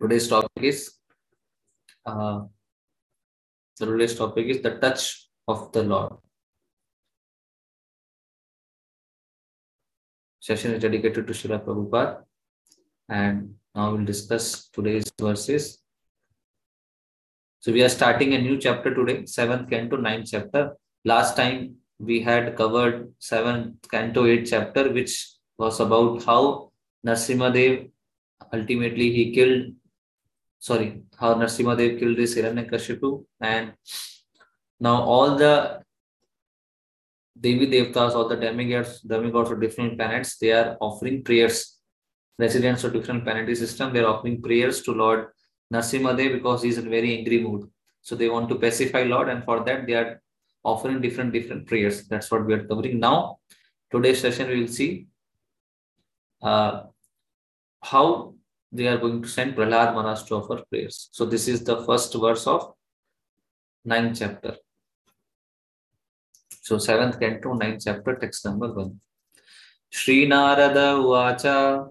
Today's topic is uh, today's topic is the touch of the Lord. Session is dedicated to Srila Prabhupada, and now we'll discuss today's verses. So we are starting a new chapter today, seventh canto, ninth chapter. Last time we had covered seventh canto, eighth chapter, which was about how Narsimadev ultimately he killed sorry, how Narsimadev killed this Hiranyakashipu. And now all the Devi Devtas, all the demigods, demigods of different planets, they are offering prayers. Residents of different planetary system, they are offering prayers to Lord Narsimadev because he is in very angry mood. So they want to pacify Lord, and for that they are offering different different prayers. That's what we are covering now. Today's session we will see uh, how they are going to send Prahlad Maharaj to offer prayers. So this is the first verse of ninth chapter. So seventh canto, ninth chapter, text number one. Shri Narada Uvacha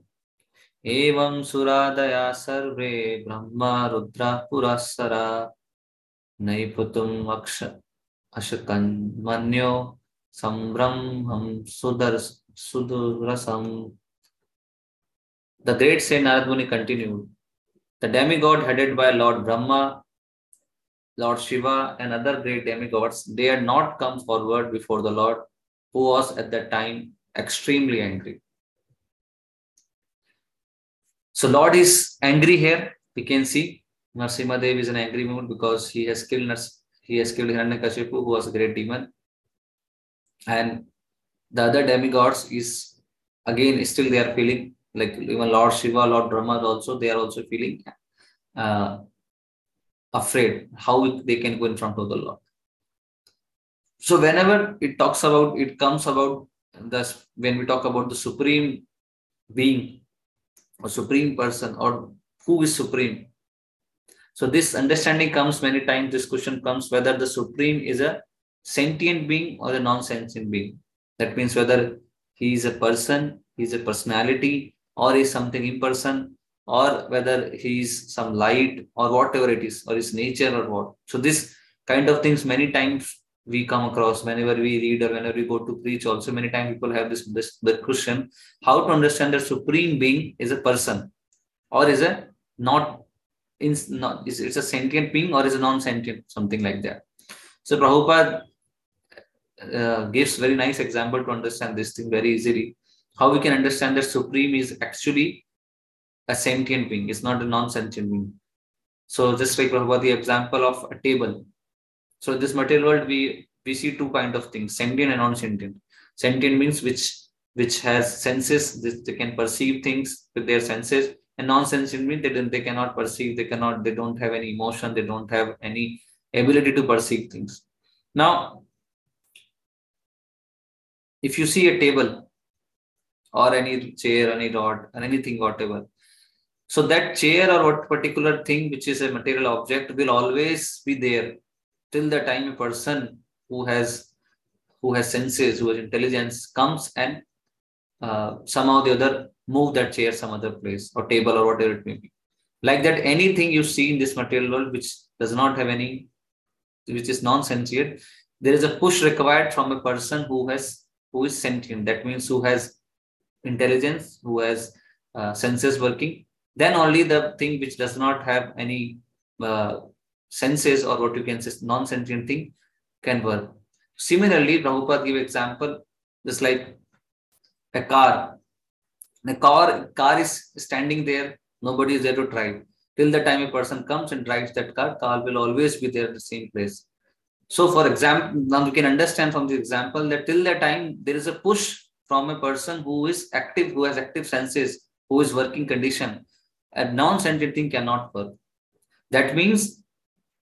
Evam Suradaya Sarve Brahma Rudra Purasara Naiputum Aksha Ashakan Manyo Sambrahmam Sudar Sudurasam the great Saint Narad Muni continued, the demigod headed by Lord Brahma, Lord Shiva, and other great demigods, they had not come forward before the Lord, who was at that time extremely angry. So Lord is angry here. We can see Narsimha Dev is an angry mood because he has killed Nars- he has killed Hiranyakashipu, who was a great demon. And the other demigods is again still they are feeling like even Lord Shiva, Lord Brahma also, they are also feeling uh, afraid how they can go in front of the Lord. So whenever it talks about, it comes about thus when we talk about the supreme being or supreme person or who is supreme. So this understanding comes many times. This question comes whether the supreme is a sentient being or a non-sentient being. That means whether he is a person, he is a personality, or is something imperson or whether he is some light or whatever it is or his nature or what. So this kind of things many times we come across whenever we read or whenever we go to preach. Also many times people have this this question how to understand that supreme being is a person or is a not in not is it's a sentient being or is a non-sentient something like that. So prabhupada uh, gives very nice example to understand this thing very easily how we can understand that supreme is actually a sentient being it's not a non-sentient being. So just like Prabhupada, the example of a table. So this material world we we see two kind of things sentient and non-sentient. Sentient means which which has senses this, they can perceive things with their senses and non-sentient means they, they cannot perceive they cannot they don't have any emotion they don't have any ability to perceive things. Now if you see a table or any chair, any rod, or anything, whatever. So that chair or what particular thing which is a material object will always be there till the time a person who has who has senses, who has intelligence comes and uh, somehow the other move that chair some other place or table or whatever it may be. Like that, anything you see in this material world which does not have any, which is non-sentient, there is a push required from a person who has who is sentient. That means who has intelligence, who has uh, senses working, then only the thing which does not have any uh, senses or what you can say non-sentient thing can work. Similarly, Prabhupada give example, just like a car. The car, car is standing there, nobody is there to drive. Till the time a person comes and drives that car, car will always be there at the same place. So for example, now we can understand from the example that till the time there is a push from a person who is active, who has active senses, who is working condition. A non-sentient thing cannot work. That means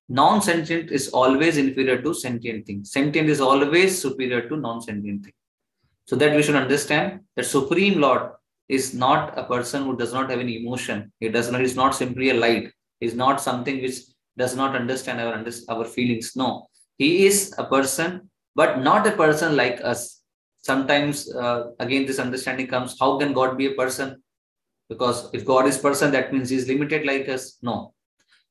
non-sentient is always inferior to sentient thing. Sentient is always superior to non-sentient thing. So that we should understand that Supreme Lord is not a person who does not have any emotion. He does not, he's not simply a light. He's not something which does not understand our, our feelings. No, he is a person, but not a person like us sometimes uh, again this understanding comes how can god be a person Because if God is person, that means he is limited like us. No.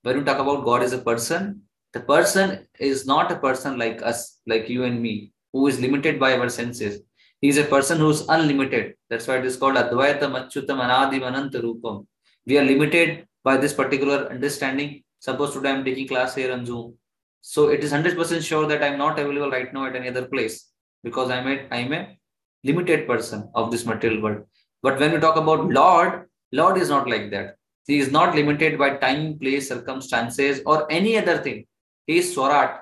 When we talk about God as a person, the person is not a person like us, like you and me, who is limited by our senses. He is a person who is unlimited. That's why it is called Advaita Machutam Anadi Mananta Rupam. We are limited by this particular understanding. Suppose today I'm taking class here on Zoom. So it is 100% sure that I'm not available right now at any other place because I'm a, I'm a limited person of this material world. But when we talk about Lord, Lord is not like that. He is not limited by time, place, circumstances, or any other thing. He is Swarat.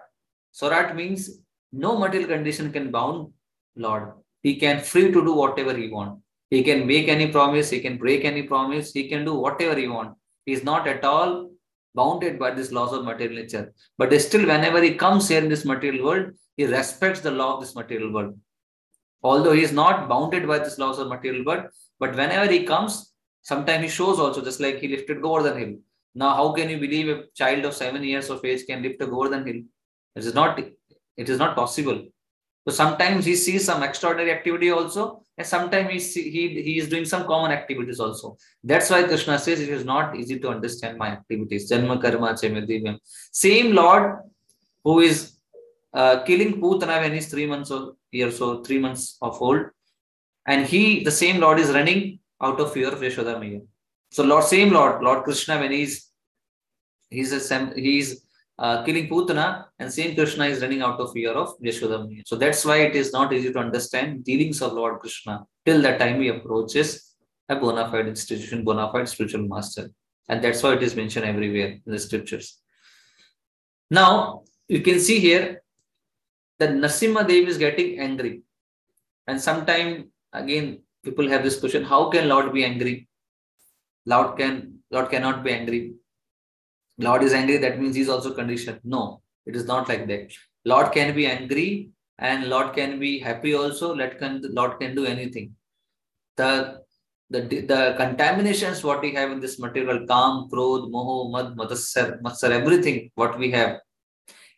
Swarat means no material condition can bound Lord. He can free to do whatever he want. He can make any promise. He can break any promise. He can do whatever he want. He is not at all bounded by this laws of material nature. But still, whenever he comes here in this material world, he respects the law of this material world. Although he is not bounded by this laws of material world, but whenever he comes, sometimes he shows also, just like he lifted Govardhan Hill. Now, how can you believe a child of seven years of age can lift a Govardhan Hill? It is not, it is not possible. So sometimes he sees some extraordinary activity also, and sometimes he, see, he, he is doing some common activities also. That's why Krishna says it is not easy to understand my activities. Janma karma. Same Lord who is uh, killing Putana when he's three months old, years old, three months of old, and he, the same Lord, is running out of fear of Yashoda Maya. So Lord, same Lord, Lord Krishna, when he's he's a he's uh, killing Putana, and same Krishna is running out of fear of Yashodamani. So that's why it is not easy to understand dealings of Lord Krishna till that time he approaches a bona fide institution, bona fide spiritual master. And that's why it is mentioned everywhere in the scriptures. Now, you can see here that Narasimha Dev is getting angry. And sometime again, people have this question, how can Lord be angry? Lord can Lord cannot be angry. Lord is angry, that means he's also conditioned. No, it is not like that. Lord can be angry and Lord can be happy also. Lord can, Lord can do anything. The, the, the contaminations what we have in this material, kam, krodh, moho, mad, madassar, matsar, everything what we have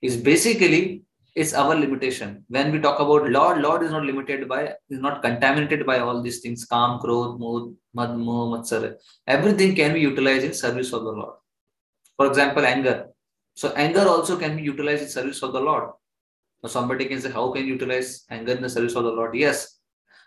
is basically it's our limitation. When we talk about Lord, Lord is not limited by, is not contaminated by all these things, kam, krodh, moh, mad, moh, matsar. Everything can be utilized in service of the Lord. For example, anger. So anger also can be utilized in service of the Lord. So somebody can say, how can you utilize anger in the service of the Lord? Yes.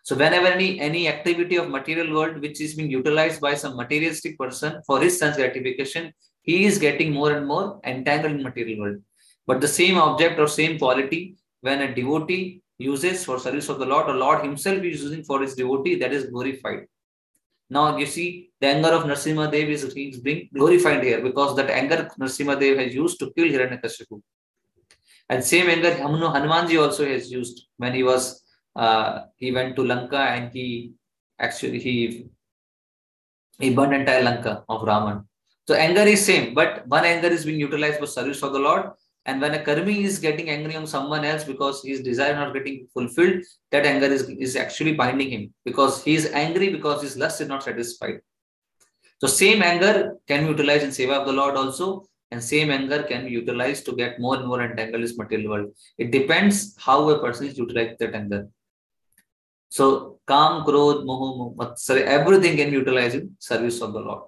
So whenever any, any activity of material world which is being utilized by some materialistic person for his sense gratification, he is getting more and more entangled in material world. But the same object or same quality, when a devotee uses for service of the Lord, or Lord himself is using for his devotee, that is glorified. Now you see the anger of Narasimha Dev is, being glorified here because that anger Narasimha Dev has used to kill Hiranyakashipu. And same anger Hanumanji also has used when he was uh, he went to Lanka and he actually he he burned entire Lanka of Raman. So anger is same, but one anger is being utilized for service of the Lord, and when a karmi is getting angry on someone else because his desire not getting fulfilled, that anger is, is actually binding him because he is angry because his lust is not satisfied. So same anger can be utilized in seva of the Lord also, and same anger can be utilized to get more and more entangled in material world. It depends how a person is utilizing that anger. So kam, krodh, moho, everything can be utilized in service of the Lord.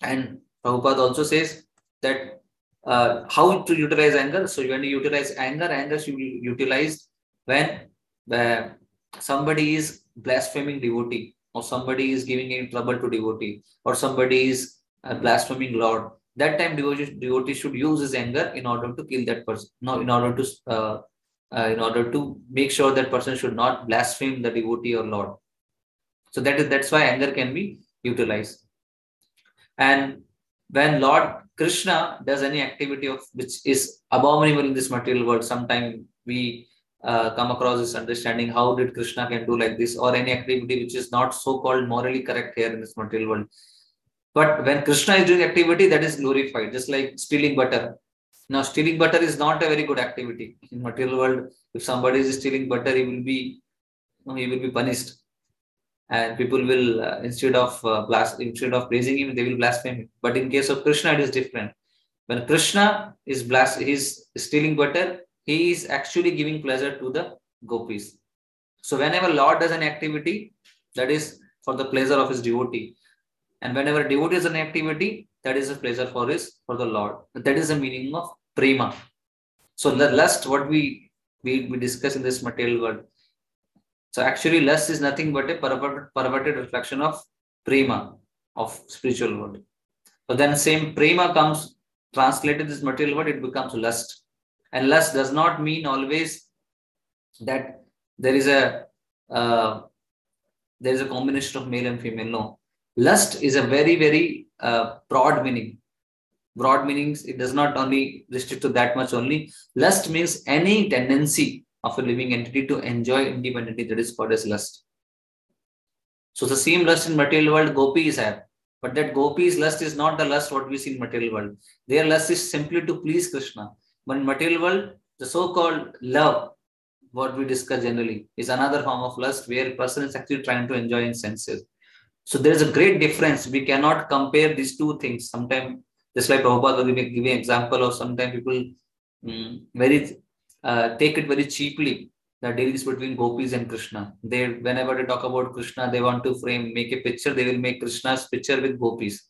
And Prabhupada also says that uh, how to utilize anger. So when you utilize anger, anger should be utilized when uh, somebody is blaspheming devotee or somebody is giving any trouble to devotee or somebody is uh, blaspheming Lord. That time devotee, devotee should use his anger in order to kill that person. No, in order to uh, uh, in order to make sure that person should not blaspheme the devotee or Lord. So that is that's why anger can be utilized. And when Lord Krishna does any activity of which is abominable in this material world, sometime we uh, come across this understanding how did Krishna can do like this or any activity which is not so called morally correct here in this material world. But when Krishna is doing activity that is glorified, just like stealing butter. Now stealing butter is not a very good activity in material world. If somebody is stealing butter, he will be he will be punished and people will uh, instead of uh, blast instead of praising him they will blaspheme him but in case of krishna it is different when krishna is blast he's stealing butter he is actually giving pleasure to the gopis so whenever lord does an activity that is for the pleasure of his devotee. And whenever devotee is an activity, that is a pleasure for his for the Lord. That is the meaning of prema. So the lust, what we we, we discuss in this material world. So actually, lust is nothing but a perverted, perverted reflection of prema of spiritual world. But then same prema comes translated this material world, it becomes lust. And lust does not mean always that there is a uh, there is a combination of male and female. No, lust is a very very uh, broad meaning. Broad meanings. It does not only restrict to that much only. Lust means any tendency of a living entity to enjoy independently. That is called as lust. So the same lust in material world gopis have. But that gopis lust is not the lust what we see in material world. Their lust is simply to please Krishna. But in material world, the so-called love, what we discuss generally, is another form of lust where person is actually trying to enjoy in senses. So there is a great difference. We cannot compare these two things. Sometimes, just like Prabhupada give, give an example of sometimes people um, very uh, take it very cheaply the dealings between gopis and Krishna. They whenever they talk about Krishna, they want to frame, make a picture, they will make Krishna's picture with gopis.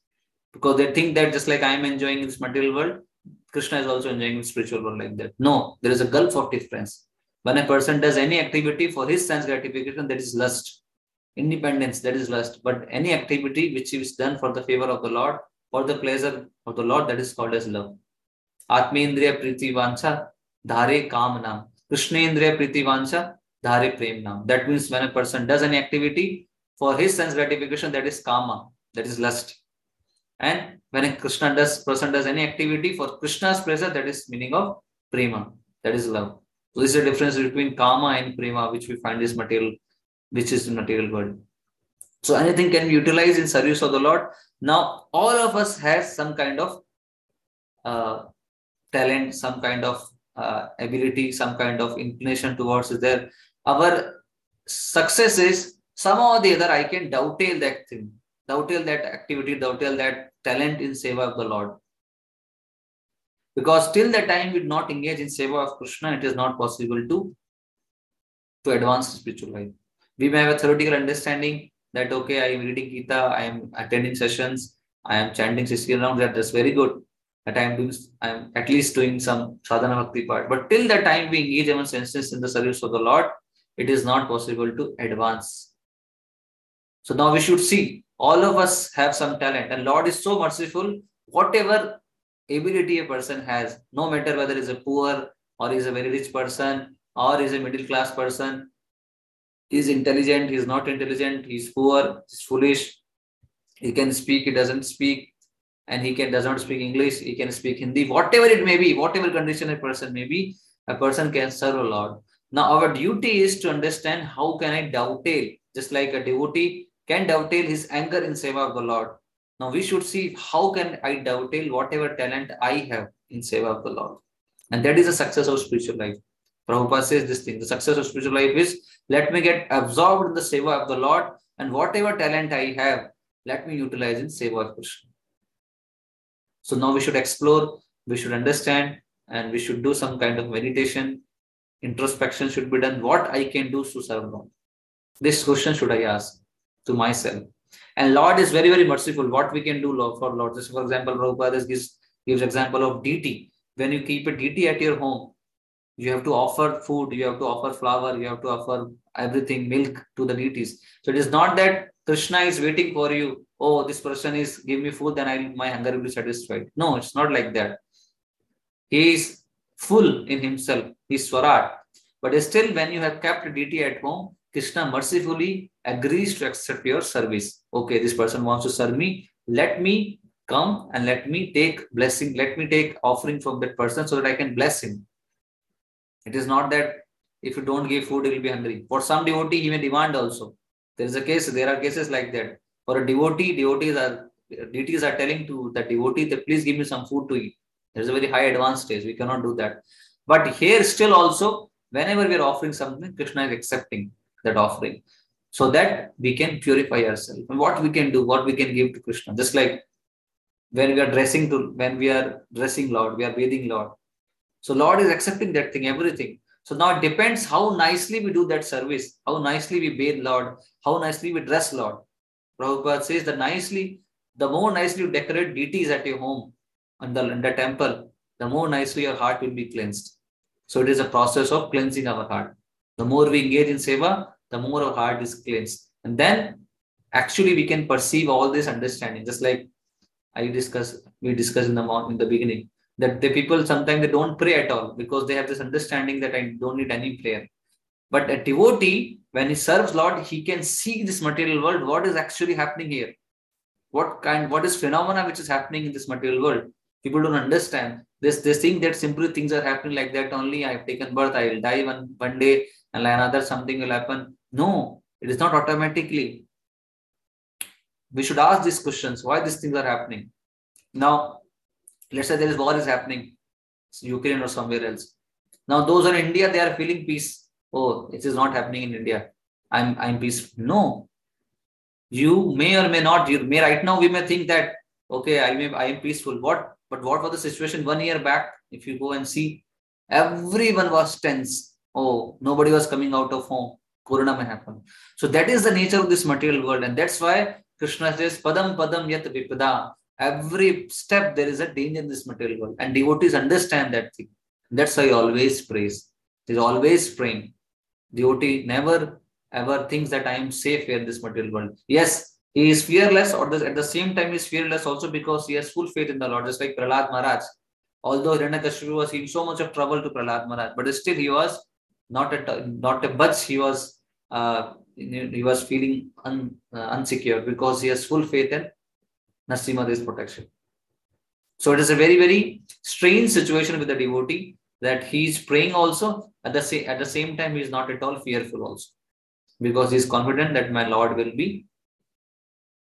Because they think that just like I'm enjoying this material world, Krishna is also enjoying the spiritual world like that. No, there is a gulf of difference. When a person does any activity for his sense gratification, that is lust. Independence, that is lust. But any activity which is done for the favor of the Lord, for the pleasure of the Lord, that is called as love. Atmendriya Priti Vancha Dhare Kamna. Krishnendriya Priti Vancha Dhare Prem Nam. That means when a person does any activity for his sense gratification, that is Kama, that is lust. And when a Krishna does person does any activity for Krishna's pleasure, that is meaning of prema, that is love. So this is the difference between kama and prema, which we find is material, which is material world. So anything can be utilized in service of the Lord. Now all of us has some kind of uh, talent, some kind of uh, ability, some kind of inclination towards it. There, our success is somehow or the other I can dovetail that thing dovetail that activity, dovetail that talent in seva of the Lord. Because till the time we do not engage in seva of Krishna, it is not possible to, to advance spiritual life. We may have a theoretical understanding that okay, I am reading Gita, I am attending sessions, I am chanting 60 rounds, that is very good. That I am doing, I am at least doing some sadhana bhakti part. But till the time we engage our senses in the service of the Lord, it is not possible to advance. So now we should see all of us have some talent and lord is so merciful whatever ability a person has no matter whether he's a poor or he's a very rich person or he's a middle class person he's intelligent he's not intelligent he's poor he's foolish he can speak he doesn't speak and he can does not speak english he can speak hindi whatever it may be whatever condition a person may be a person can serve a lord now our duty is to understand how can i dovetail just like a devotee can dovetail his anger in seva of the Lord. Now we should see how can I dovetail whatever talent I have in seva of the Lord. And that is the success of spiritual life. Prabhupada says this thing, the success of spiritual life is let me get absorbed in the seva of the Lord and whatever talent I have, let me utilize in seva of Krishna. So now we should explore, we should understand, and we should do some kind of meditation. Introspection should be done. What I can do to serve Lord? This question should I ask to myself. And Lord is very, very merciful. What we can do for Lord. Just for example, Prabhupada gives, gives example of deity. When you keep a deity at your home, you have to offer food, you have to offer flour, you have to offer everything, milk to the deities. So it is not that Krishna is waiting for you. Oh, this person is give me food, then I my hunger will be satisfied. No, it's not like that. He is full in himself. He's Swarat. But still, when you have kept deity at home, Krishna mercifully agrees to accept your service. Okay, this person wants to serve me. Let me come and let me take blessing. Let me take offering from that person so that I can bless him. It is not that if you don't give food, he will be hungry. For some devotee, he may demand also. There is a case, there are cases like that. For a devotee, devotees are deities are telling to the devotee that please give me some food to eat. There is a very high advanced stage. We cannot do that. But here still also, whenever we are offering something, Krishna is accepting that offering so that we can purify ourselves and what we can do what we can give to krishna just like when we are dressing to when we are dressing lord we are bathing lord so lord is accepting that thing everything so now it depends how nicely we do that service how nicely we bathe lord how nicely we dress lord Prabhupada says the nicely, the more nicely you decorate deities at your home and the, in the temple, the more nicely your heart will be cleansed. So it is a process of cleansing our heart. The more we engage in seva, the more our heart is cleansed. And then actually we can perceive all this understanding, just like I discuss, we discussed in the in the beginning, that the people sometimes they don't pray at all because they have this understanding that I don't need any prayer. But a devotee, when he serves Lord, he can see this material world, what is actually happening here. What kind, what is phenomena which is happening in this material world. People don't understand. This they think that simply things are happening like that only. I have taken birth, I will die one, one day, and another something will happen. No, it is not automatically. We should ask these questions why these things are happening. Now, let's say there is war is happening, Ukraine or somewhere else. Now, those in India, they are feeling peace oh, it is not happening in India. I'm I'm peaceful. No. You may or may not. You may right now we may think that okay, I may I am peaceful. What but what was the situation one year back? If you go and see, everyone was tense. Oh, nobody was coming out of home. Corona may happen. So that is the nature of this material world, and that's why Krishna says, Padam Padam Yat Vipada. Every step there is a danger in this material world, and devotees understand that thing. That's why he always prays. He's always praying. Devotee never ever thinks that I am safe here in this material world. Yes, he is fearless, or at the same time, he is fearless also because he has full faith in the Lord, just like Prahlad Maharaj. Although Hiranyakashipu was in so much of trouble to Prahlad Maharaj, but still he was not a not a budge. He was uh, he was feeling un, uh, unsecure because he has full faith in Narasimha's protection. So it is a very very strange situation with the devotee that he is praying also at the, same, at the same time, he is not at all fearful also. Because he is confident that my Lord will be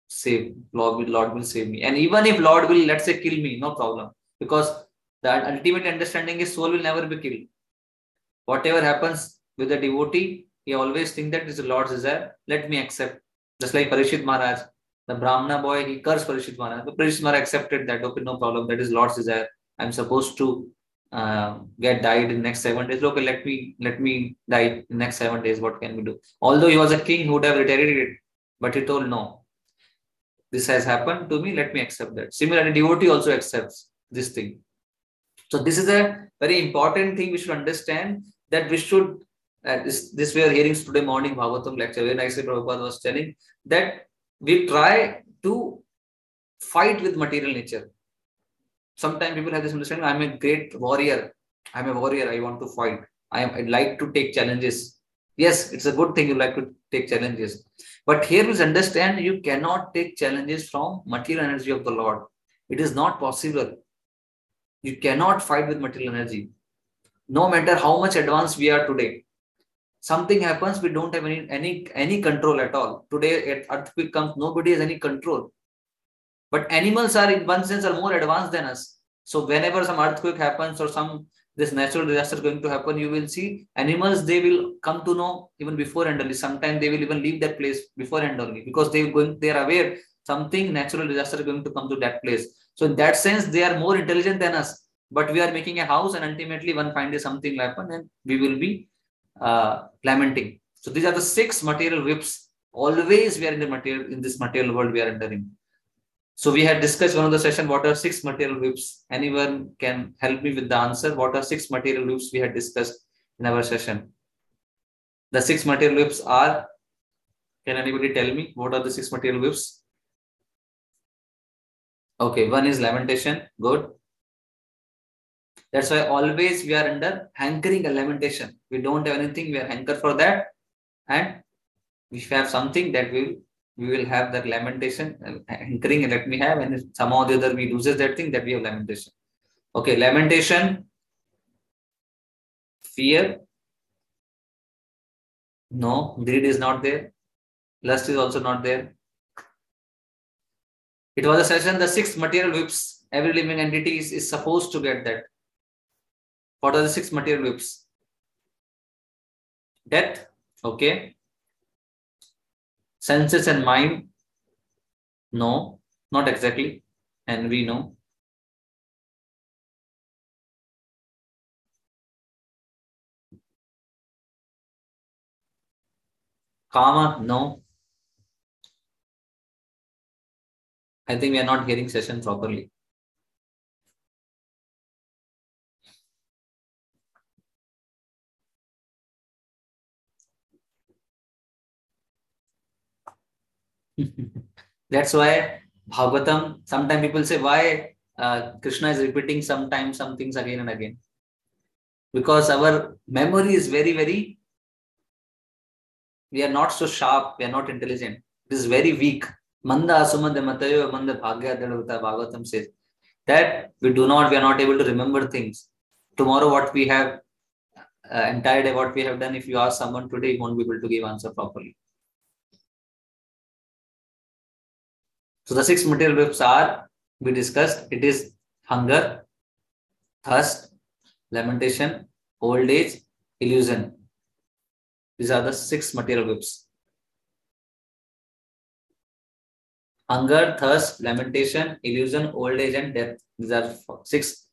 saved. Lord will, Lord will save me. And even if Lord will, let's say, kill me, no problem. Because the ultimate understanding is soul will never be killed. Whatever happens with the devotee, he always think that is the Lord's desire. Let me accept. Just like Parishit Maharaj, the Brahmana boy, he cursed Parishit Maharaj. But Parishit Maharaj accepted that. Okay, no problem. That is Lord's desire. I'm supposed to uh, get died in next seven days. Okay, let me let me die in next seven days. What can we do? Although he was a king, who would have retaliated, but he told no. This has happened to me. Let me accept that. Similarly, devotee also accepts this thing. So this is a very important thing we should understand that we should. Uh, this, this we are hearing today morning Bhagavatam lecture. Very nicely Prabhupada was telling that we try to fight with material nature sometimes people have this understanding i'm a great warrior. I'm a warrior. I want to fight. I am i like to take challenges. Yes it's a good thing you like to take challenges. But here we understand you cannot take challenges from material energy of the lord. It is not possible. You cannot fight with material energy. No matter how much advanced we are today something happens we don't have any any any control at all. Today earthquake comes nobody has any control but animals are, in one sense, are more advanced than us. So whenever some earthquake happens or some this natural disaster going to happen, you will see animals. They will come to know even before and only. Sometimes they will even leave that place before and only because they going they are aware something natural disaster is going to come to that place. So in that sense, they are more intelligent than us. But we are making a house, and ultimately one fine day something will happen, and we will be uh, lamenting. So these are the six material whips. Always we are in the material in this material world we are entering. So we had discussed one of the session, what are six material whips? Anyone can help me with the answer. What are six material whips we had discussed in our session? The six material whips are, can anybody tell me what are the six material whips? Okay, one is lamentation. Good. That's why always we are under hankering a lamentation. We don't have anything, we are hanker for that. And we have something that will we will have that lamentation. Anchoring let me have and somehow the other we loses that thing that we have lamentation. Okay lamentation fear no greed is not there. Lust is also not there. It was a session the six material whips every living entity is, is supposed to get that. What are the six material whips? Death okay senses and mind no not exactly and we know kama no I think we are not hearing session properly. That's why Bhagavatam, sometimes people say, why uh, Krishna is repeating sometimes some things again and again. Because our memory is very, very, we are not so sharp, we are not intelligent. It is very weak. Manda asumanda matayo manda bhagya Bhagavatam says that we do not, we are not able to remember things. Tomorrow, what we have, uh, entire day, what we have done, if you ask someone today, he won't be able to give answer properly. So the six material whips are we discussed. It is hunger, thirst, lamentation, old age, illusion. These are the six material whips. Hunger, thirst, lamentation, illusion, old age, and death. These are six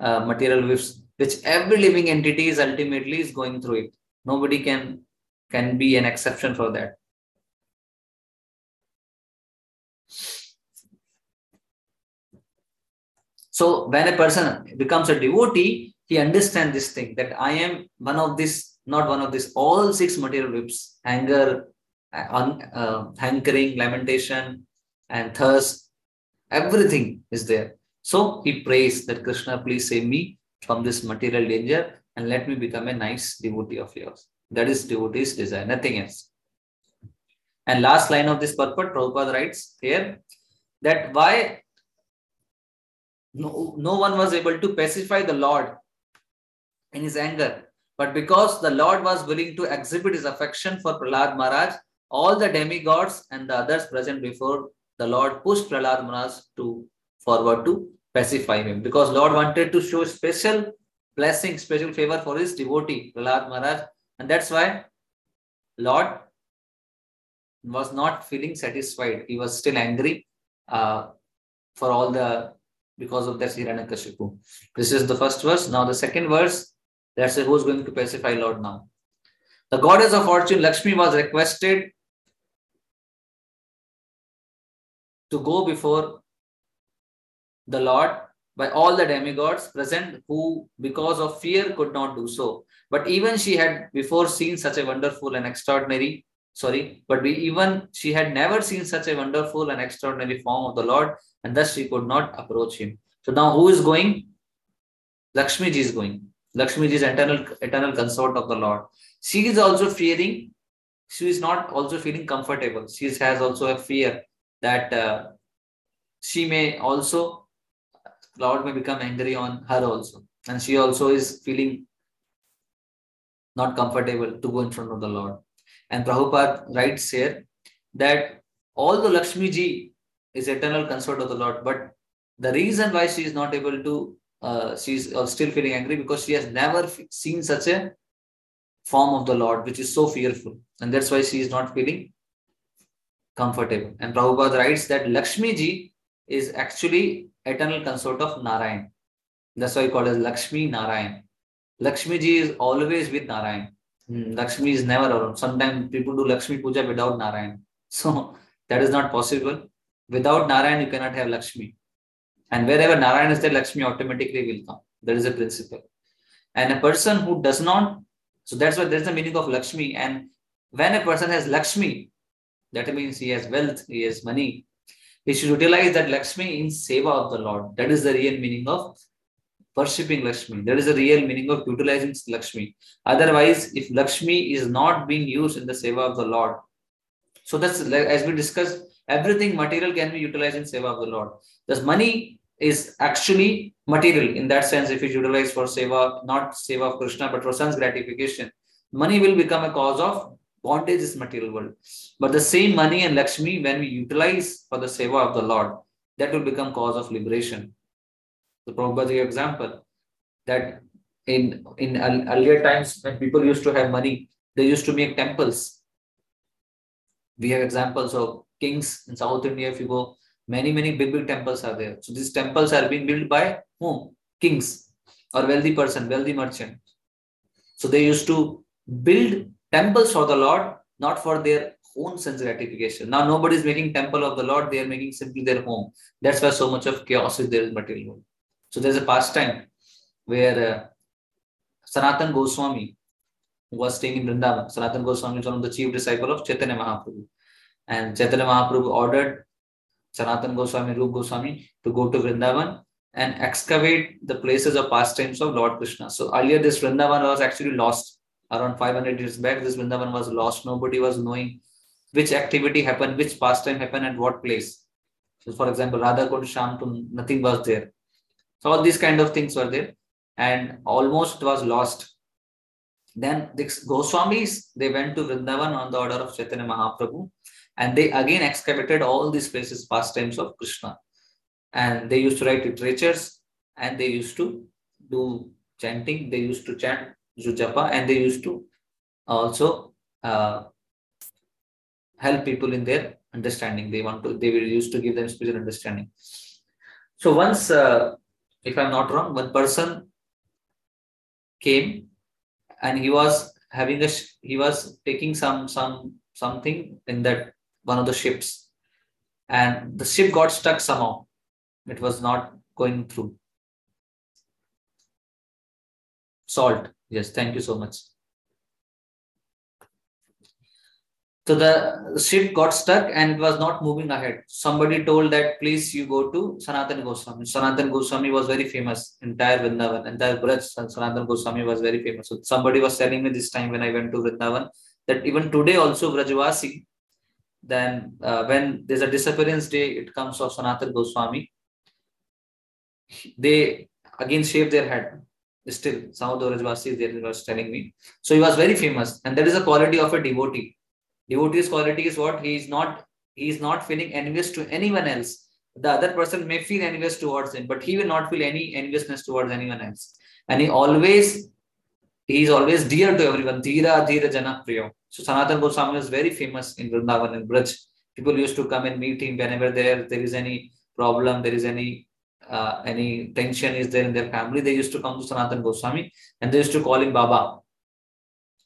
uh, material whips, which every living entity is ultimately is going through it. Nobody can can be an exception for that. So when a person becomes a devotee, he understands this thing that I am one of this, not one of this, all six material whips, anger, un, uh, hankering, lamentation, and thirst, everything is there. So he prays that Krishna, please save me from this material danger and let me become a nice devotee of yours. That is devotee's desire, nothing else. And last line of this purport, Prabhupada writes here that why no, one was able to pacify the Lord in his anger. But because the Lord was willing to exhibit his affection for Prahlad Maharaj, all the demigods and the others present before the Lord pushed Prahlad Maharaj to forward to pacify him. Because Lord wanted to show special blessing, special favor for his devotee, Prahlad Maharaj. And that's why Lord was not feeling satisfied. He was still angry uh, for all the because of that Hiranyakashipu. This is the first verse. Now the second verse, let's say who's going to pacify Lord now. The goddess of fortune, Lakshmi, was requested to go before the Lord by all the demigods present who, because of fear, could not do so. But even she had before seen such a wonderful and extraordinary sorry, but we even she had never seen such a wonderful and extraordinary form of the Lord, and thus she could not approach him. So now who is going? Lakshmi ji is going. Lakshmi is eternal, eternal consort of the Lord. She is also fearing, she is not also feeling comfortable. She has also a fear that uh, she may also, Lord may become angry on her also. And she also is feeling not comfortable to go in front of the Lord. And Prabhupada writes here that although Lakshmi ji is eternal consort of the Lord, but the reason why she is not able to, uh, she is still feeling angry because she has never seen such a form of the Lord, which is so fearful. And that's why she is not feeling comfortable. And Prabhupada writes that Lakshmi ji is actually eternal consort of Narayan. That's why he called as Lakshmi Narayan. Lakshmi ji is always with Narayan. Hmm, Lakshmi is never around. Sometimes people do Lakshmi Puja without Narayan. So that is not possible. Without Narayan, you cannot have Lakshmi. And wherever Narayan is there, Lakshmi automatically will come. That is a principle. And a person who does not, so that's why there's the meaning of Lakshmi. And when a person has Lakshmi, that means he has wealth, he has money. He should utilize that Lakshmi in seva of the Lord. That is the real meaning of worshipping Lakshmi. That is the real meaning of utilizing Lakshmi. Otherwise, if Lakshmi is not being used in the seva of the Lord, so that's as we discussed, everything material can be utilized in seva of the Lord. Thus, money is actually material in that sense. If it's utilized for seva, not seva of Krishna, but for sense gratification, money will become a cause of bondage in material world. But the same money and Lakshmi, when we utilize for the seva of the Lord, that will become cause of liberation. The Prabhupada example that in in earlier times when people used to have money, they used to make temples. We have examples of kings in South India. If you go, many many big big temples are there. So these temples are being built by whom? Kings or wealthy person, wealthy merchant. So they used to build temples for the Lord, not for their own sense gratification. Now nobody is making temple of the Lord; they are making simply their home. That's why so much of chaos is there in material world. So there's a pastime where uh, Sanatan Goswami, was staying in Vrindavan, Sanatan Goswami is one of the chief disciple of Chaitanya Mahaprabhu, and Chaitanya Mahaprabhu ordered Sanatan Goswami, Rup Goswami to go to Vrindavan and excavate the places of pastimes of Lord Krishna. So earlier this Vrindavan was actually lost. Around 500 years back, this Vrindavan was lost. Nobody was knowing which activity happened, which pastime happened at what place. So for example, Radha Kund Sham, nothing was there. So all these kind of things were there and almost was lost. Then the Goswamis, they went to Vrindavan on the order of Chaitanya Mahaprabhu and they again excavated all these places, pastimes of Krishna. And they used to write literatures and they used to do chanting, they used to chant Jujapa and they used to also uh, help people in their understanding. They want to, they will used to give them spiritual understanding. So once, uh, if I'm not wrong, one person came and he was having a, he was taking some, some, something in that one of the ships and the ship got stuck somehow. It was not going through. Salt. Yes, thank you so much. So the ship got stuck and it was not moving ahead. Somebody told that please you go to Sanatan Goswami. Sanatan Goswami was very famous, entire Vrindavan, entire Braj, Sanatan Goswami was very famous. So somebody was telling me this time when I went to Vrindavan that even today also Vrajvasi, then uh, when there's a disappearance day, it comes of Sanatan Goswami. They again shave their head. Still, some of the Vrajvasis there was telling me. So he was very famous, and that is a quality of a devotee Devotee's quality is what? He is not he is not feeling envious to anyone else. The other person may feel envious towards him, but he will not feel any enviousness towards anyone else. And he always he is always dear to everyone. Dhira Dhira Jana Priyo. So Sanatan Goswami is very famous in Vrindavan and Braj. People used to come and meet him whenever there there is any problem, there is any uh, any tension is there in their family. They used to come to Sanatan Goswami and they used to call him Baba.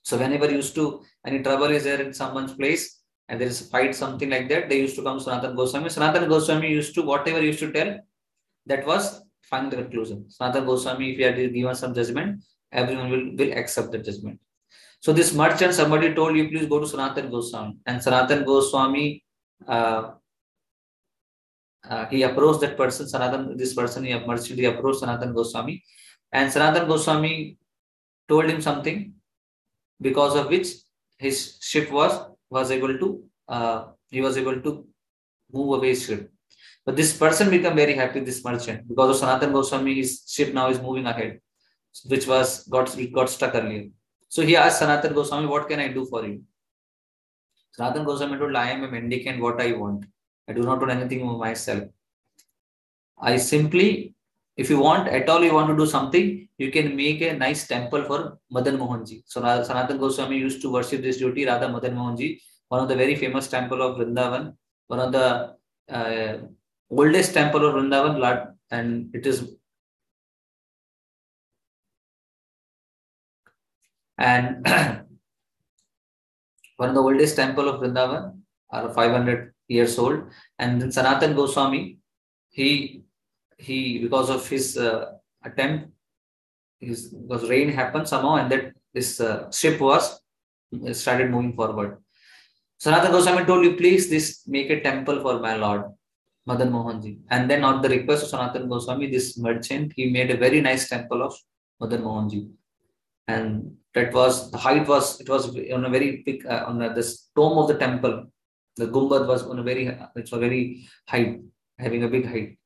So whenever used to any trouble is there in someone's place and there is a fight, something like that, they used to come to Sanatan Goswami. Sanatan Goswami used to, whatever used to tell, that was final conclusion. Sanatan Goswami, if he had given some judgment, everyone will, will accept the judgment. So this merchant, somebody told you, please go to Sanatan Goswami. And Sanatan Goswami, uh, uh, he approached that person, Sanatan, this person, he merchant, he approached Sanatan Goswami. And Sanatan Goswami told him something because of which his ship was was able to uh, he was able to move away his ship. But this person become very happy, this merchant, because of Sanatan Goswami, his ship now is moving ahead, which was got got stuck earlier. So he asked Sanatan Goswami, "What can I do for you?" Sanatan Goswami told, "I am a mendicant. What I want, I do not want anything myself. I simply if you want at all you want to do something you can make a nice temple for madan mohanji so sanatan goswami used to worship this deity radha madan mohanji one of the very famous temple of vrindavan one of the uh, oldest temple of vrindavan and it is and one of the oldest temple of vrindavan are 500 years old. And then sanatan goswami he he because of his uh, attempt his because rain happened somehow and that this uh, ship was started moving forward. Sanatan goswami told you please this make a temple for my lord madan mohanji. And then on the request of sanatan goswami this merchant he made a very nice temple of madan mohanji. And that was the height was it was on a very big uh, on the, this dome of the temple the gumbad was on a very it's a very height having a big height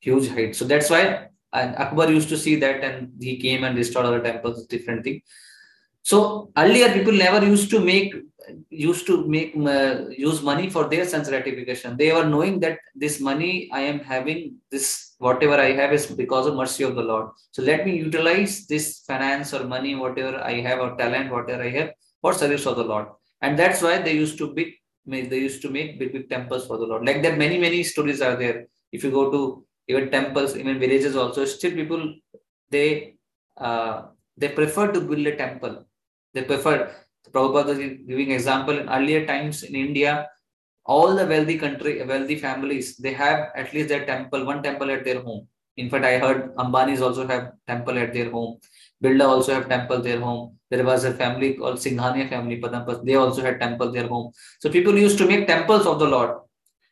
huge height. So that's why and Akbar used to see that and he came and restored other temples, different thing. So earlier people never used to make used to make uh, use money for their sense gratification. They were knowing that this money I am having, this whatever I have is because of mercy of the Lord. So let me utilize this finance or money, whatever I have or talent, whatever I have, for service of the Lord. And that's why they used to big they used to make big big temples for the Lord. Like that, many many stories are there. If you go to even temples, even villages also, still people, they uh, they prefer to build a temple. They prefer, Prabhupada is giving example in earlier times in India, all the wealthy country, wealthy families, they have at least their temple, one temple at their home. In fact, I heard Ambanis also have temple at their home. Birla also have temple their home. There was a family called Singhania family, Padampat, they also had temple their home. So people used to make temples of the Lord.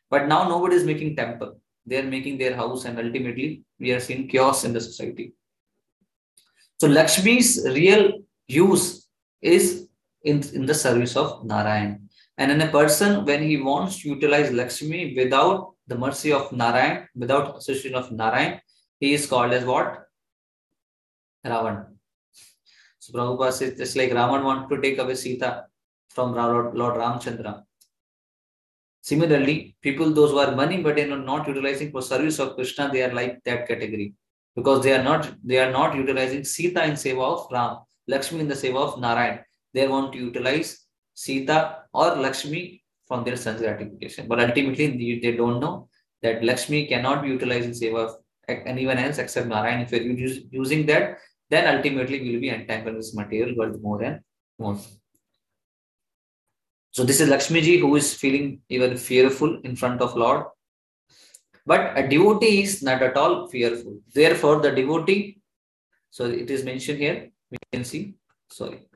But now nobody is making temple. They are making their house and ultimately we are seeing chaos in the society. So Lakshmi's real use is in, in the service of Narayan. And in a person, when he wants to utilize Lakshmi without the mercy of Narayan, without association of Narayan, he is called as what? Ravan. So Prabhupada says just like Ravan wanted to take away Sita from Lord, Lord Ramchandra. Similarly, people those who are money but they are not utilizing for service of Krishna, they are like that category because they are not they are not utilizing Sita in seva of Ram, Lakshmi in the seva of Narayan. They want to utilize Sita or Lakshmi from their son's gratification. But ultimately, they don't know that Lakshmi cannot be utilized in seva of anyone else except Narayan. If you're using that, then ultimately we will be entangled this material world more and more. So this is Lakshmi ji who is feeling even fearful in front of Lord. But a devotee is not at all fearful. Therefore, the devotee, so it is mentioned here, we can see, sorry.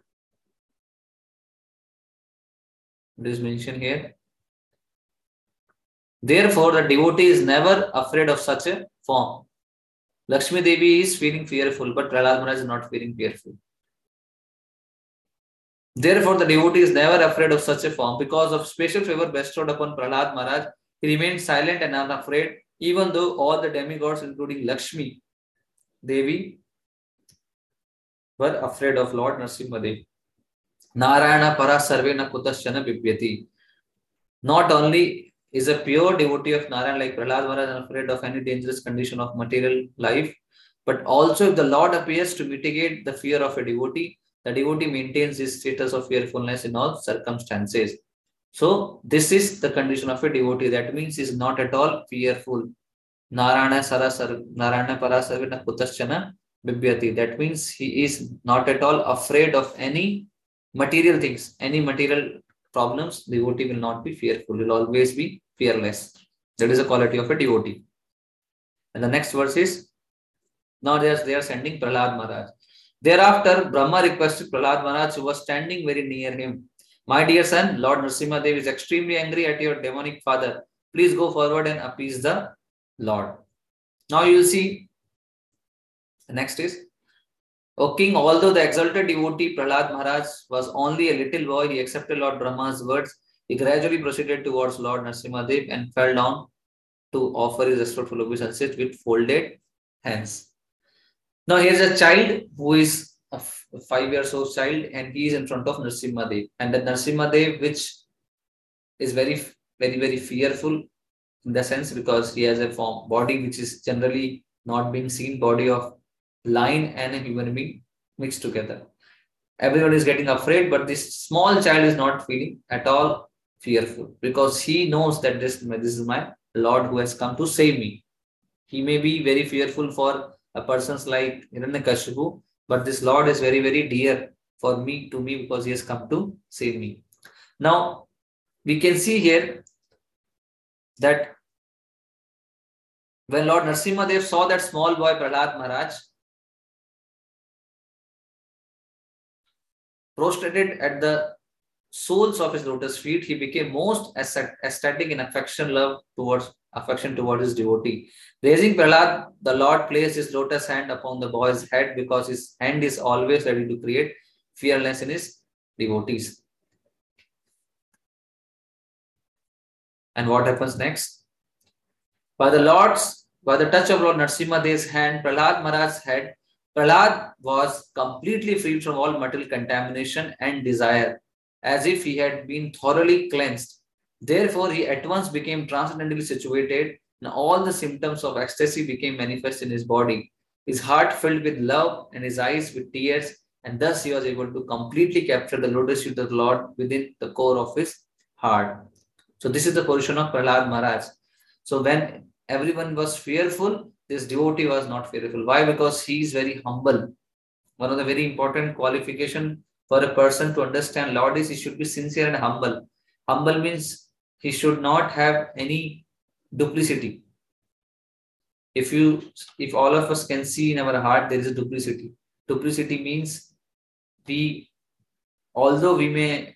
It is mentioned here. Therefore, the devotee is never afraid of such a form. Lakshmi Devi is feeling fearful, but Prahlad Maharaj is not feeling fearful. Therefore, the devotee is never afraid of such a form. Because of special favor bestowed upon Prahlad Maharaj, he remained silent and unafraid, even though all the demigods, including Lakshmi Devi, were afraid of Lord Narsimha Narayana para sarvena kutasyana bibhyati. Not only is a pure devotee of Narayan like Prahlad Maharaj unafraid of any dangerous condition of material life, but also if the Lord appears to mitigate the fear of a devotee, the devotee maintains his status of fearfulness in all circumstances. So this is the condition of a devotee. That means he is not at all fearful. Narayana Sarasar Narayana Parasarvina Kutaschana Bibhyati. That means he is not at all afraid of any material things, any material problems. Devotee will not be fearful. Will always be fearless. That is a quality of a devotee. And the next verse is now they are, they are sending Prahlad Maharaj. Thereafter, Brahma requested Prahlad Maharaj, who was standing very near him. My dear son, Lord Narasimha Dev is extremely angry at your demonic father. Please go forward and appease the Lord. Now you will see. The next is, O king, although the exalted devotee Prahlad Maharaj was only a little boy, he accepted Lord Brahma's words. He gradually proceeded towards Lord Narasimha Dev and fell down to offer his respectful obeisances with folded hands. Now here's a child who is a five years old child and he is in front of Narsimha Dev. And the Narsimha Dev, which is very, very, very fearful in the sense because he has a form body which is generally not being seen, body of lion and a human being mixed together. Everyone is getting afraid, but this small child is not feeling at all fearful because he knows that this, this is my Lord who has come to save me. He may be very fearful for a person's like Hiranyakashipu, but this Lord is very, very dear for me to me because he has come to save me. Now, we can see here that when Lord narsimha Dev saw that small boy Prahlad Maharaj prostrated at the soles of his lotus feet, he became most ecstatic in affection love towards affection towards his devotee. Raising Prahlad, the Lord placed his lotus hand upon the boy's head because his hand is always ready to create fearlessness in his devotees. And what happens next? By the Lord's, by the touch of Lord Narsimha hand, Prahlad Maharaj's head, Prahlad was completely freed from all material contamination and desire, as if he had been thoroughly cleansed Therefore, he at once became transcendently situated, and all the symptoms of ecstasy became manifest in his body. His heart filled with love, and his eyes with tears, and thus he was able to completely capture the lotus feet of the Lord within the core of his heart. So, this is the position of Prahlad Maharaj. So, when everyone was fearful, this devotee was not fearful. Why? Because he is very humble. One of the very important qualification for a person to understand Lord is he should be sincere and humble. Humble means he should not have any duplicity. If you if all of us can see in our heart there is a duplicity. Duplicity means we although we may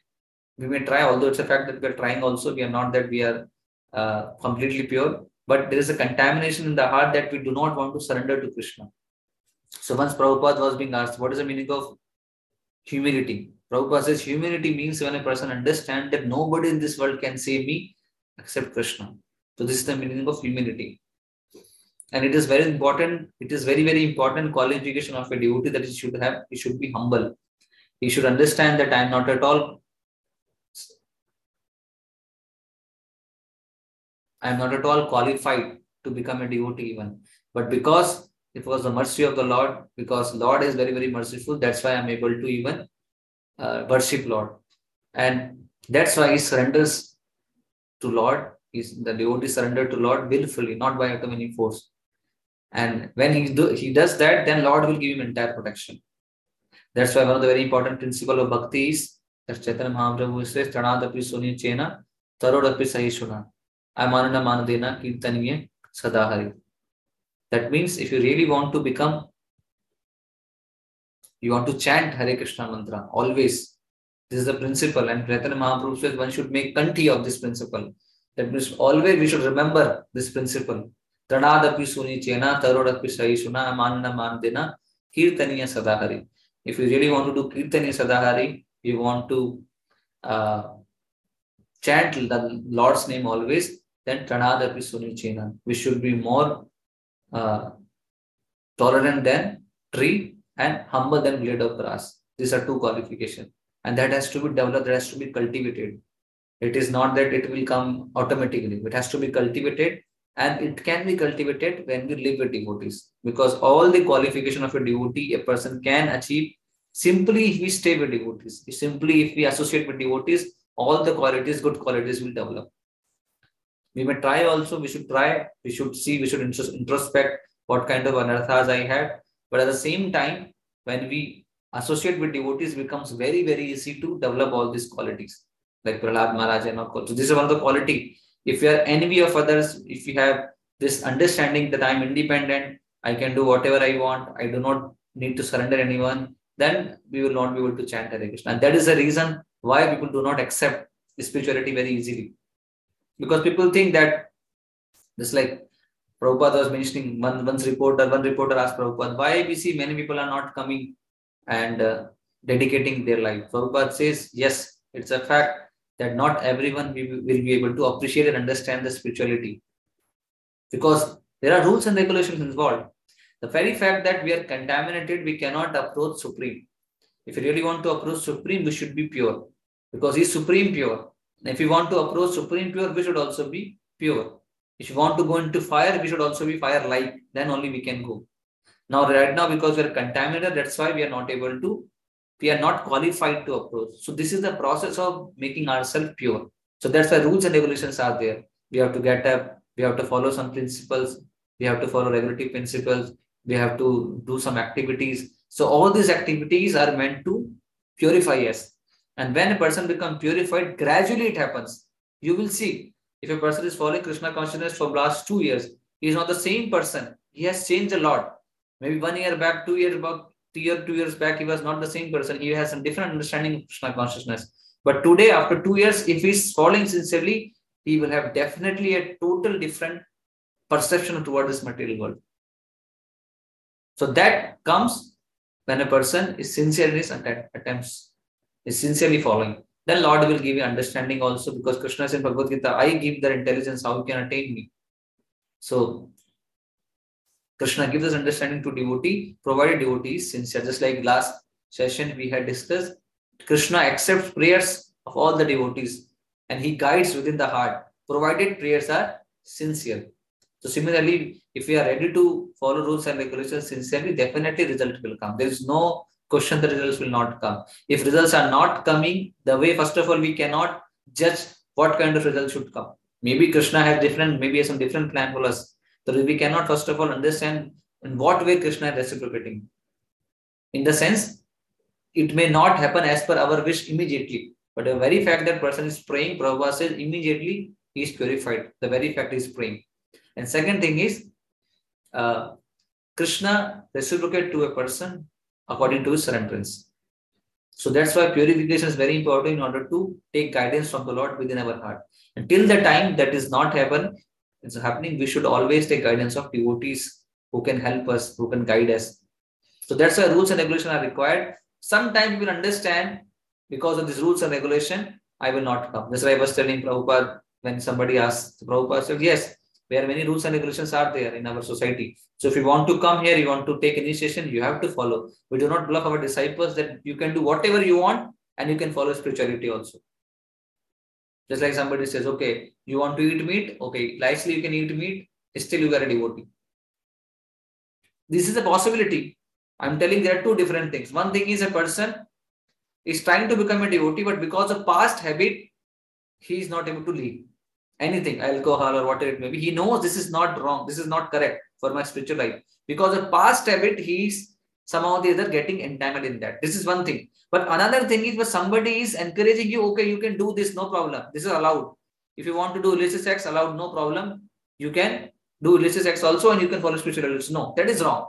we may try, although it's a fact that we are trying also, we are not that we are uh, completely pure, but there is a contamination in the heart that we do not want to surrender to Krishna. So once Prabhupada was being asked, what is the meaning of humility? Prabhupada says humility means when a person understands that nobody in this world can save me except Krishna. So this is the meaning of humility. And it is very important, it is very, very important qualification of a devotee that he should have, he should be humble. He should understand that I am not at all I am not at all qualified to become a devotee even. But because it was the mercy of the Lord, because Lord is very, very merciful, that's why I'm able to even uh, worship Lord. And that's why he surrenders to Lord. He's, the devotee surrender to Lord willfully, not by any force. And when he, do, he does that, then Lord will give him entire protection. That's why one of the very important principle of bhakti is, as Chaitanya Mahaprabhu says, Tanadapi Suni Chena, Tarodapi Sahishuna. Kirtaniye Sadahari. That means if you really want to become, you want to chant Hare Krishna mantra always. This is the principle, and Chaitanya Mahaprabhu says one should make kanti of this principle. That means always we should remember this principle. Tranadapi suni chena tarodapi sahishuna amanana mandena kirtaniya sadahari. If you really want to do kirtaniya sadahari, you want to uh, chant the Lord's name always, then Pranadapi Sunichena. We should be more uh, tolerant than tree and humble than blade of grass. These are two qualifications. And that has to be developed, that has to be cultivated. It is not that it will come automatically. It has to be cultivated and it can be cultivated when we live with devotees. Because all the qualification of a devotee a person can achieve simply if we stay with devotees. Simply if we associate with devotees, all the qualities, good qualities will develop we may try also we should try we should see we should introspect what kind of anarthas i had. But at the same time when we associate with devotees becomes very very easy to develop all these qualities like prahlad maharaj and all. So this is one of the quality. If you are envy of others if you have this understanding that i'm independent i can do whatever i want i do not need to surrender anyone then we will not be able to chant Hare Krishna. And that is the reason why people do not accept spirituality very easily because people think that just like Prabhupada was mentioning one once reporter, one reporter asked Prabhupada, why we see many people are not coming and uh, dedicating their life. Prabhupada says, yes, it's a fact that not everyone will be able to appreciate and understand the spirituality because there are rules and regulations involved. The very fact that we are contaminated, we cannot approach Supreme. If you really want to approach Supreme, we should be pure because He is Supreme pure. If you want to approach supreme pure, we should also be pure. If you want to go into fire, we should also be fire like. Then only we can go. Now, right now, because we are contaminated, that's why we are not able to, we are not qualified to approach. So this is the process of making ourselves pure. So that's why rules and regulations are there. We have to get up, we have to follow some principles, we have to follow regulatory principles, we have to do some activities. So all these activities are meant to purify us. And when a person becomes purified, gradually it happens. You will see if a person is following Krishna consciousness for last two years, he is not the same person. He has changed a lot. Maybe one year back, two years back, two year, two years back, he was not the same person. He has some different understanding of Krishna consciousness. But today, after two years, if he's following sincerely, he will have definitely a total different perception toward this material world. So that comes when a person is sincere in his attempts is sincerely following, then Lord will give you understanding also because Krishna said in Bhagavad Gita, I give the intelligence, how you can attain me. So Krishna gives us understanding to devotee, provided devotee is sincere. Just like last session we had discussed, Krishna accepts prayers of all the devotees and he guides within the heart, provided prayers are sincere. So similarly, if we are ready to follow rules and regulations sincerely, definitely result will come. There is no question the results will not come. If results are not coming, the way, first of all, we cannot judge what kind of results should come. Maybe Krishna has different, maybe some different plan for us. So we cannot, first of all, understand in what way Krishna is reciprocating. In the sense, it may not happen as per our wish immediately. But the very fact that person is praying, Prabhupada says immediately he is purified. The very fact is praying. And second thing is, uh, Krishna reciprocate to a person according to his surrenderance. So that's why purification is very important in order to take guidance from the Lord within our heart. Until the time that is not happen, it's happening, we should always take guidance of devotees who can help us, who can guide us. So that's why rules and regulations are required. Sometimes we will understand because of these rules and regulation, I will not come. That's why I was telling Prabhupada when somebody asked, Prabhupada said, yes, there are many rules and regulations are there in our society. So if you want to come here, you want to take initiation, you have to follow. We do not block our disciples that you can do whatever you want and you can follow spirituality also. Just like somebody says, okay, you want to eat meat? Okay, likely you can eat meat, still you are a devotee. This is a possibility. I'm telling there are two different things. One thing is a person is trying to become a devotee, but because of past habit, he is not able to leave anything, alcohol or whatever it may be. He knows this is not wrong, this is not correct for my spiritual life. Because of past habit, he's somehow the other getting entangled in that. This is one thing. But another thing is when somebody is encouraging you, okay, you can do this, no problem. This is allowed. If you want to do illicit sex, allowed, no problem. You can do illicit sex also and you can follow spiritual rules. No, that is wrong.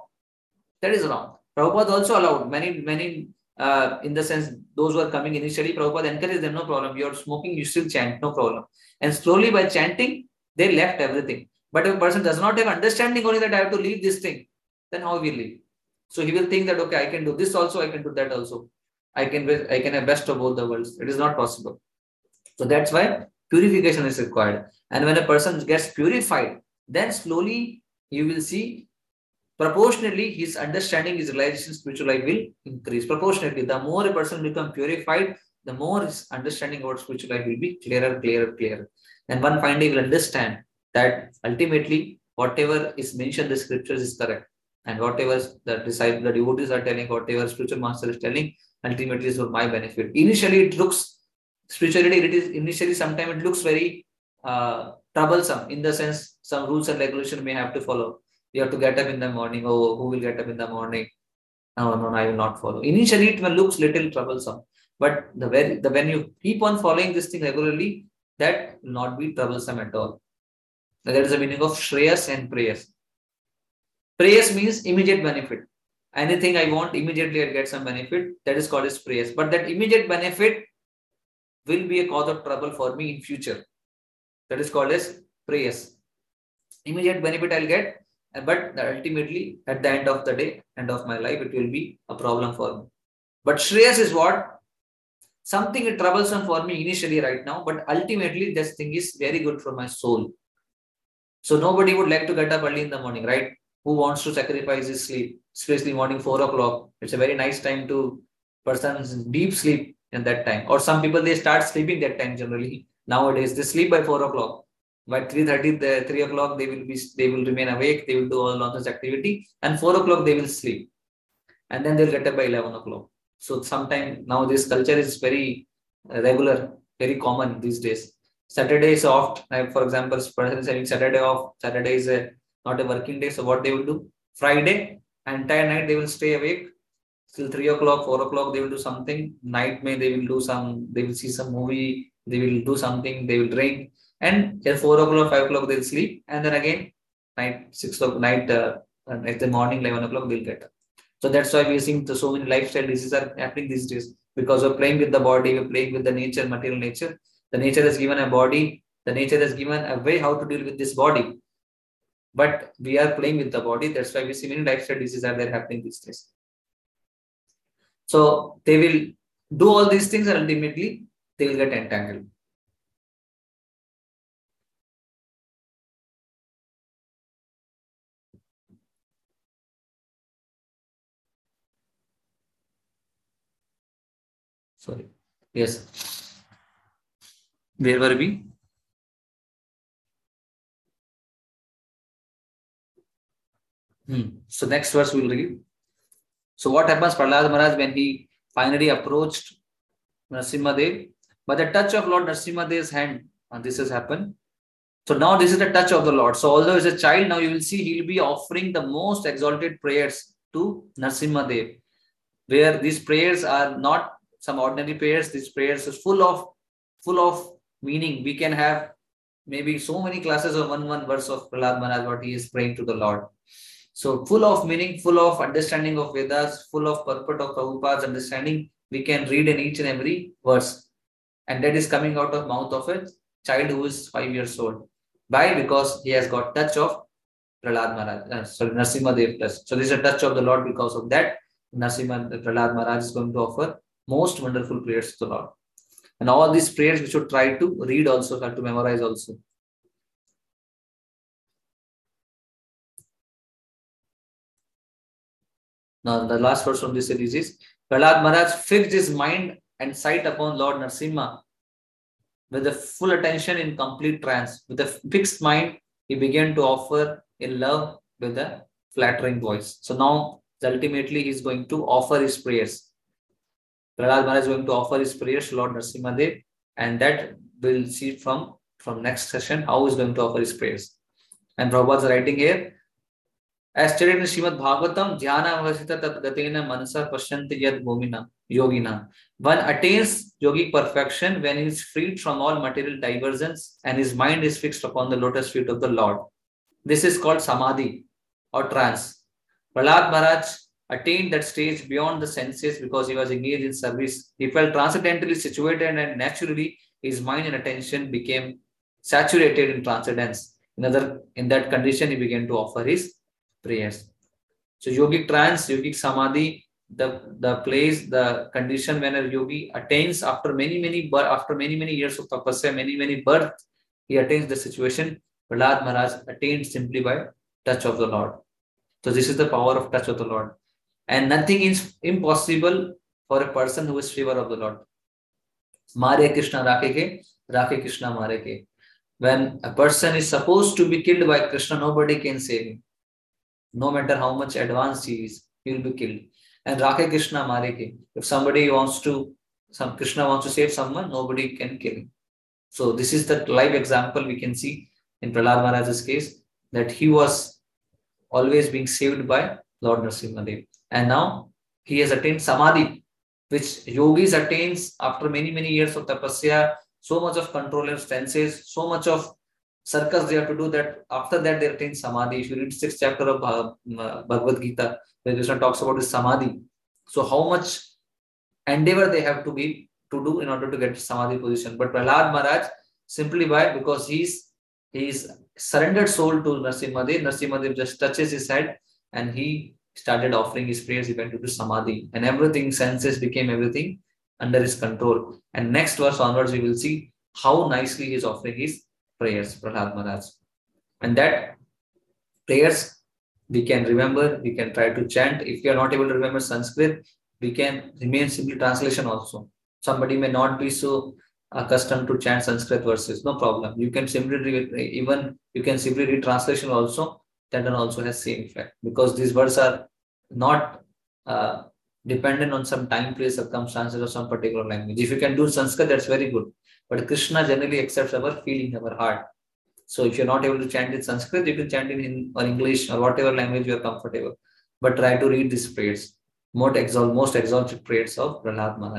That is wrong. Prabhupada also allowed many, many, uh, in the sense, those who are coming initially, Prabhupada encouraged them, no problem. You're smoking, you still chant, no problem. And slowly by chanting, they left everything. But if a person does not have understanding only that I have to leave this thing, then how will leave? So he will think that, okay, I can do this also, I can do that also. I can, I can have best of both the worlds. It is not possible. So that's why purification is required. And when a person gets purified, then slowly you will see proportionately his understanding, his realization, spiritual life will increase. Proportionately, the more a person become purified, the more his understanding about spiritual life will be clearer, clearer, clearer. And one finally will understand that ultimately whatever is mentioned in the scriptures is correct. And whatever the disciples, the devotees are telling, whatever spiritual master is telling, ultimately is for my benefit. Initially, it looks spirituality. It is initially sometimes it looks very uh, troublesome in the sense some rules and regulation may have to follow. You have to get up in the morning. Oh, who will get up in the morning? No, no, no, I will not follow. Initially, it looks little troublesome, but the very the when you keep on following this thing regularly, that will not be troublesome at all. That is the meaning of Shreyas and preyas. Preyas means immediate benefit. Anything I want, immediately I get some benefit. That is called as preyas. But that immediate benefit will be a cause of trouble for me in future. That is called as preyas. Immediate benefit I'll get, but ultimately at the end of the day, end of my life, it will be a problem for me. But Shreyas is what? Something troublesome for me initially right now, but ultimately this thing is very good for my soul. So nobody would like to get up early in the morning, right? Who wants to sacrifice his sleep, especially morning four o'clock? It's a very nice time to person's deep sleep in that time. Or some people they start sleeping that time generally. Nowadays they sleep by four o'clock. By 3.30, 3 o'clock they will be they will remain awake, they will do all nonsense activity, and 4 o'clock they will sleep. And then they'll get up by 11 o'clock. So sometime now this culture is very regular, very common these days. Saturday is off. Like for example, person is having Saturday off. Saturday is a, not a working day. So what they will do? Friday, entire night they will stay awake till three o'clock, four o'clock. They will do something. Night may they will do some. They will see some movie. They will do something. They will drink. And at four o'clock, five o'clock they'll sleep. And then again, night six o'clock, night uh, at the morning eleven o'clock they'll get up. So that's why we're seeing so many lifestyle diseases are happening these days because we're playing with the body, we're playing with the nature, material nature. The nature has given a body, the nature has given a way how to deal with this body. But we are playing with the body. That's why we see many lifestyle diseases are there happening these days. So they will do all these things and ultimately they will get entangled. Sorry. Yes. Where were we? Hmm. So next verse we'll read. So what happens, Prahlad Maharaj, when he finally approached Dev, by the touch of Lord Dev's hand, and this has happened. So now this is the touch of the Lord. So although he's a child, now you will see he'll be offering the most exalted prayers to Dev. where these prayers are not some ordinary prayers. These prayers is full of full of meaning. We can have maybe so many classes of one one verse of Prahlad Maharaj, what he is praying to the Lord. So full of meaning, full of understanding of Vedas, full of purport of Prabhupada's understanding. We can read in each and every verse. And that is coming out of mouth of a child who is five years old. Why? Because he has got touch of Prahlad Maharaj, uh, sorry, Narsimha Dev. So this is a touch of the Lord because of that. Narsimha Prahlad Maharaj is going to offer most wonderful prayers to the Lord. And all these prayers we should try to read also, try to memorize also. Now, the last verse from this series is Prahlad Maharaj fixed his mind and sight upon Lord Narsimha with a full attention in complete trance. With a fixed mind, he began to offer in love with a flattering voice. So now, ultimately, he is going to offer his prayers. Prahlad Maharaj is going to offer his prayers to Lord Narsimhadev, and that we'll see from, from next session how he's going to offer his prayers. And Prabhupada is writing here, as stated in Srimad Bhagavatam, Dhyana Vasita Tatgatena Manasa Pashyanti Yad Bhumina Yogina. One attains yogic perfection when he is freed from all material diversions and his mind is fixed upon the lotus feet of the Lord. This is called Samadhi or trance. Prahlad Maharaj attained that stage beyond the senses because he was engaged in service. He felt transcendently situated and naturally his mind and attention became saturated in transcendence. In, other, in that condition, he began to offer his prayers. So yogic trance, yogic samadhi, the, the place, the condition when a yogi attains after many, many after many, many years of tapasya, many, many births, he attains the situation. Prahlad Maharaj attained simply by touch of the Lord. So this is the power of touch of the Lord. And nothing is impossible for a person who is favor of the Lord. Mare Krishna Rakeke, Rake Krishna Mareke. When a person is supposed to be killed by Krishna, nobody can save him. No matter how much advanced he is, he will be killed. And Rake Krishna Mareke. If somebody wants to, some Krishna wants to save someone, nobody can kill him. So this is the live example we can see in Prahlad Maharaj's case that he was always being saved by Lord Narasimhadev. And now he has attained samadhi, which yogis attains after many, many years of tapasya, so much of control of senses, so much of circus they have to do that. After that, they attain samadhi. If you read sixth chapter of Bhagavad Gita, where Krishna talks about his samadhi. So how much endeavor they have to be to do in order to get samadhi position. But Prahlad Maharaj, simply by because he's he's surrendered soul to Narsimhadev. Narsimhadev just touches his head and he started offering his prayers, he went to Samadhi, and everything, senses became everything under his control. And next verse onwards, we will see how nicely he is offering his prayers, Prahlad Maharaj. And that prayers we can remember, we can try to chant. If you are not able to remember Sanskrit, we can remain simply translation also. Somebody may not be so accustomed to chant Sanskrit verses, no problem. You can simply read, even you can simply read translation also that also has same effect because these words are not uh, dependent on some time, place, circumstances, or some particular language. If you can do Sanskrit, that's very good. But Krishna generally accepts our feeling, our heart. So if you're not able to chant in Sanskrit, you can chant in or English or whatever language you are comfortable. But try to read these prayers. Most exalt, most exalted prayers of Prahlad Maharaj.